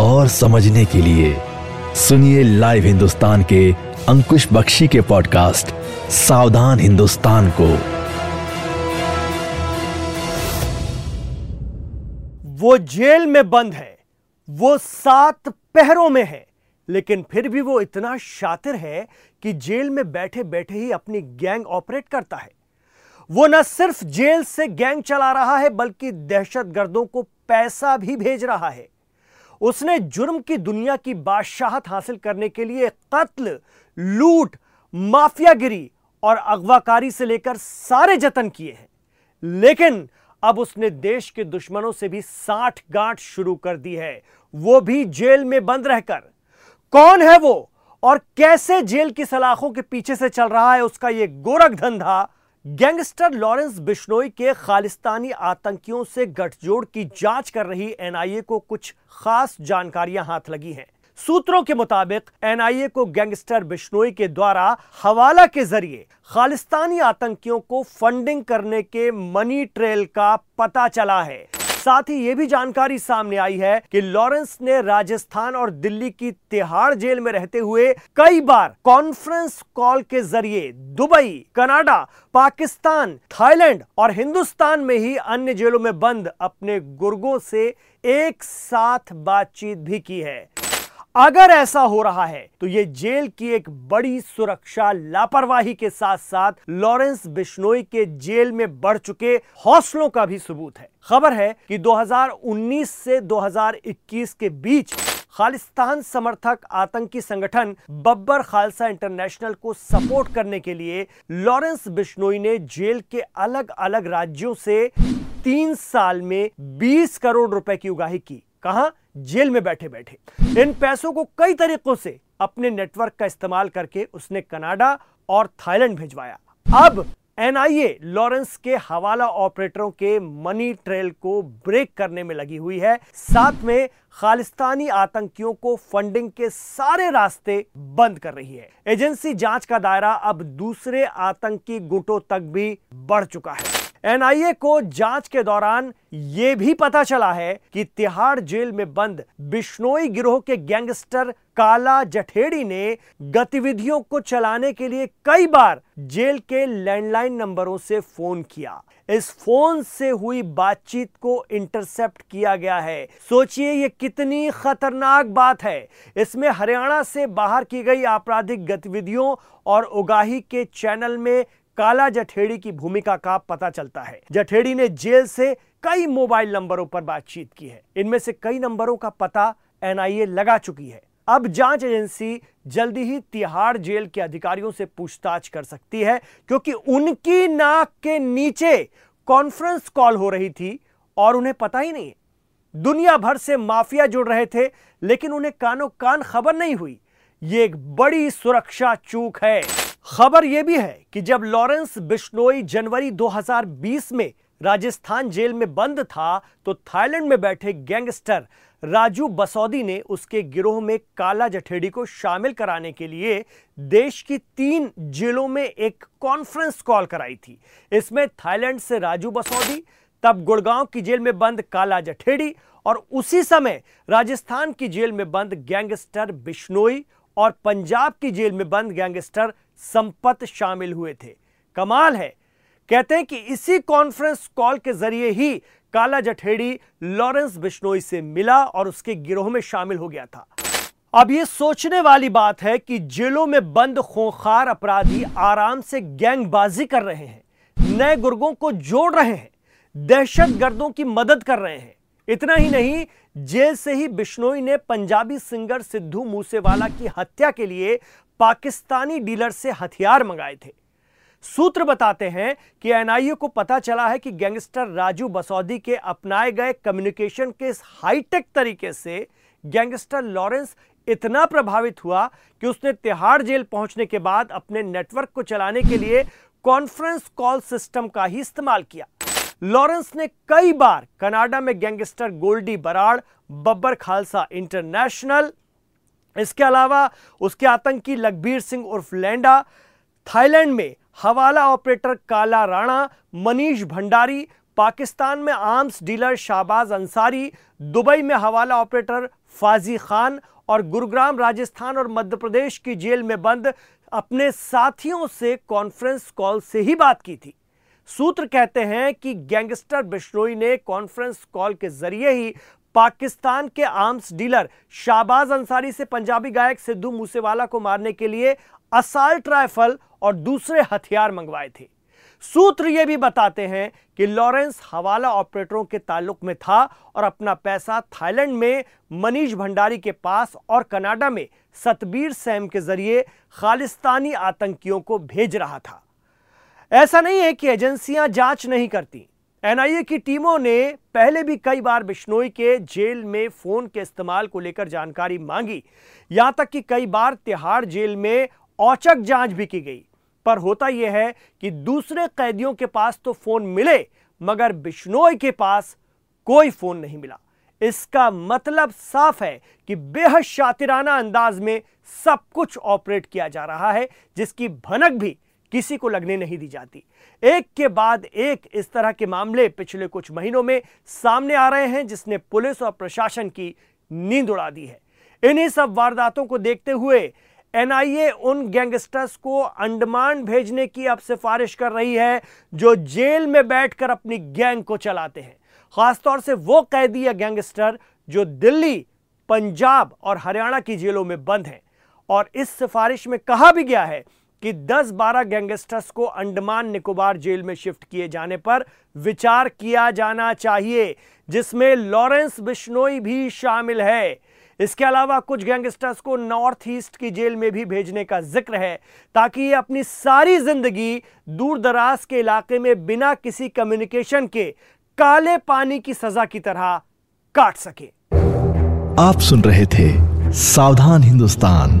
और समझने के लिए सुनिए लाइव हिंदुस्तान के अंकुश बख्शी के पॉडकास्ट सावधान हिंदुस्तान को। वो जेल में बंद है, वो सात पहरों में है, लेकिन फिर भी वो इतना शातिर है कि जेल में बैठे बैठे ही अपनी गैंग ऑपरेट करता है। वो न सिर्फ़ जेल से गैंग चला रहा है, बल्कि दहशतगर्दों को पैसा भी भेज रहा है। उसने जुर्म की दुनिया की बादशाहत हासिल करने के लिए कत्ल, लूट, माफियागिरी और अगवाकारी से लेकर सारे जतन किए हैं। लेकिन अब उसने देश के दुश्मनों से भी साठ गांठ शुरू कर दी है। वो भी जेल में बंद रहकर। कौन है वो और कैसे जेल की सलाखों के पीछे से चल रहा है, उसका यह गोरख धंधा गैंगस्टर लॉरेंस बिश्नोई के खालिस्तानी आतंकियों से गठजोड़ की जाँच कर रही एनआईए को कुछ खास जानकारियाँ हाथ लगी हैं। सूत्रों के मुताबिक, एनआईए को गैंगस्टर बिश्नोई के द्वारा हवाला के ज़रिए खालिस्तानी आतंकियों को फंडिंग करने के मनी ट्रेल का पता चला है। साथ ही यह भी जानकारी सामने आई है कि लॉरेंस ने राजस्थान और दिल्ली की तिहाड़ जेल में रहते हुए कई बार कॉन्फ्रेंस कॉल के ज़रिए दुबई, कनाडा, पाकिस्तान, थाईलैंड और हिंदुस्तान में ही अन्य जेलों में बंद अपने गुर्गों से एक साथ बातचीत भी की है। अगर ऐसा हो रहा है तो यह जेल की एक बड़ी सुरक्षा लापरवाही के साथ साथ लॉरेंस बिश्नोई के जेल में बढ़ चुके हौसलों का भी सबूत है। खबर है कि 2019 से 2021 के बीच खालिस्तान समर्थक आतंकी संगठन बब्बर खालसा इंटरनेशनल को सपोर्ट करने के लिए लॉरेंस बिश्नोई ने जेल के अलग अलग राज्यों से तीन साल में 20 करोड़ रुपए की उगाही की। कहा? जेल में बैठे बैठे। इन पैसों को कई तरीकों से अपने नेटवर्क का इस्तेमाल करके उसने कनाडा और थाईलैंड भिजवाया। अब एनआईए लॉरेंस के हवाला ऑपरेटरों के मनी ट्रेल को ब्रेक करने में लगी हुई है। साथ में खालिस्तानी आतंकियों को फंडिंग के सारे रास्ते बंद कर रही है। एजेंसी जाँच का दायरा अब दूसरे आतंकी गुटों तक भी बढ़ चुका है। एनआईए को जाँच के दौरान यह भी पता चला है कि तिहाड़ जेल में बंद बिश्नोई गिरोह के गैंगस्टर काला जठेड़ी ने गतिविधियों को चलाने के लिए कई बार जेल के लैंडलाइन नंबरों से फ़ोन किया। इस फ़ोन से हुई बातचीत को इंटरसेप्ट किया गया है। सोचिए ये कितनी खतरनाक बात है। इसमें हरियाणा से बाहर की गई आपराधिक गतिविधियों और उगाही के चैनल में काला जठेड़ी की भूमिका का पता चलता है। जठेड़ी ने जेल से कई मोबाइल नंबरों पर बातचीत की है। इनमें से कई नंबरों का पता एनआईए लगा चुकी है। अब जाँच एजेंसी जल्दी ही तिहाड़ जेल के अधिकारियों से पूछताछ कर सकती है, क्योंकि उनकी नाक के नीचे कॉन्फ्रेंस कॉल हो रही थी और उन्हें पता ही नहीं दुनिया भर से माफिया जुड़ रहे थे, लेकिन उन्हें कानो कान खबर नहीं हुई। यह एक बड़ी सुरक्षा चूक है। खबर यह भी है कि जब लॉरेंस बिश्नोई जनवरी 2020 में राजस्थान जेल में बंद था तो थाईलैंड में बैठे गैंगस्टर राजू बसौदी ने उसके गिरोह में काला जठेड़ी को शामिल कराने के लिए देश की तीन जेलों में एक कॉन्फ्रेंस कॉल कराई थी। इसमें थाईलैंड से राजू बसौदी, तब गुड़गांव की जेल में बंद काला जठेड़ी, और उसी समय राजस्थान की जेल में बंद गैंगस्टर बिश्नोई और पंजाब की जेल में बंद गैंगस्टर संपत शामिल हुए थे। कमाल है। कहते हैं कि इसी कॉन्फ्रेंस कॉल के ज़रिए ही काला जठेड़ी लॉरेंस बिश्नोई से मिला और उसके गिरोह में शामिल हो गया था। अब यह सोचने वाली बात है कि जेलों में बंद खोखार अपराधी आराम से गैंगबाजी कर रहे हैं, नए गुर्गों को जोड़ रहे हैं दहशत गर्दों की मदद कर रहे हैं। इतना ही नहीं जेल से ही बिश्नोई ने पंजाबी सिंगर सिद्धू मूसेवाला की हत्या के लिए पाकिस्तानी डीलर से हथियार मंगाए थे। सूत्र बताते हैं कि एनआईए को पता चला है कि गैंगस्टर राजू बसौदी के अपनाए गए कम्युनिकेशन के इस हाईटेक तरीके से गैंगस्टर लॉरेंस इतना प्रभावित हुआ कि उसने तिहाड़ जेल पहुँचने के बाद अपने नेटवर्क को चलाने के लिए कॉन्फ्रेंस कॉल सिस्टम का ही इस्तेमाल किया। लॉरेंस ने कई बार कनाडा में गैंगस्टर गोल्डी बराड़, बब्बर खालसा इंटरनेशनल, इसके अलावा उसके आतंकी लखबीर सिंह उर्फ़ लैंडा, थाईलैंड में हवाला ऑपरेटर काला राणा, मनीष भंडारी, पाकिस्तान में arms dealer Shahbaz Ansari, Dubai में हवाला ऑपरेटर फाजी खान और गुरुग्राम, राजस्थान और मध्य प्रदेश की जेल में बंद अपने साथियों से कॉन्फ्रेंस कॉल से ही बात की थी। सूत्र कहते हैं कि गैंगस्टर बिश्नोई ने कॉन्फ्रेंस कॉल के ज़रिए ही पाकिस्तान के आर्म्स डीलर शाहबाज अंसारी से पंजाबी गायक सिद्धू मूसेवाला को मारने के लिए असाल्ट राइफल और दूसरे हथियार मंगवाए थे। सूत्र यह भी बताते हैं कि लॉरेंस हवाला ऑपरेटरों के ताल्लुक में था और अपना पैसा थाईलैंड में मनीष भंडारी के पास और कनाडा में सतबीर सैम के ज़रिए खालिस्तानी आतंकियों को भेज रहा था। ऐसा नहीं है कि एजेंसियाँ जाँच नहीं करती। एनआईए की टीमों ने पहले भी कई बार बिश्नोई के जेल में फ़ोन के इस्तेमाल को लेकर जानकारी मांगी। यहाँ तक कि कई बार तिहाड़ जेल में औचक जाँच भी की गई। पर होता यह है कि दूसरे कैदियों के पास तो फ़ोन मिले, मगर बिश्नोई के पास कोई फ़ोन नहीं मिला। इसका मतलब साफ़ है कि बेहद शातिराना अंदाज में सब कुछ ऑपरेट किया जा रहा है, जिसकी भनक भी किसी को लगने नहीं दी जाती। एक के बाद एक इस तरह के मामले पिछले कुछ महीनों में सामने आ रहे हैं, जिसने पुलिस और प्रशासन की नींद उड़ा दी है। इन्हीं सब वारदातों को देखते हुए एनआईए उन गैंगस्टर्स को अंडमान भेजने की अब सिफारिश कर रही है, जो जेल में बैठकर अपनी गैंग को चलाते हैं। खासतौर से वो कैदी या गैंगस्टर जो दिल्ली, पंजाब और हरियाणा की जेलों में बंद हैं। और इस सिफारिश में कहा भी गया है कि 10-12 गैंगस्टर्स को अंडमान निकोबार जेल में शिफ्ट किए जाने पर विचार किया जाना चाहिए, जिसमें लॉरेंस बिश्नोई भी शामिल है। इसके अलावा कुछ गैंगस्टर्स को नॉर्थ ईस्ट की जेल में भी भेजने का ज़िक्र है, ताकि ये अपनी सारी ज़िंदगी दूर दराज के इलाके में बिना किसी कम्युनिकेशन के काले पानी की सजा की तरह काट सके। आप सुन रहे थे सावधान हिंदुस्तान।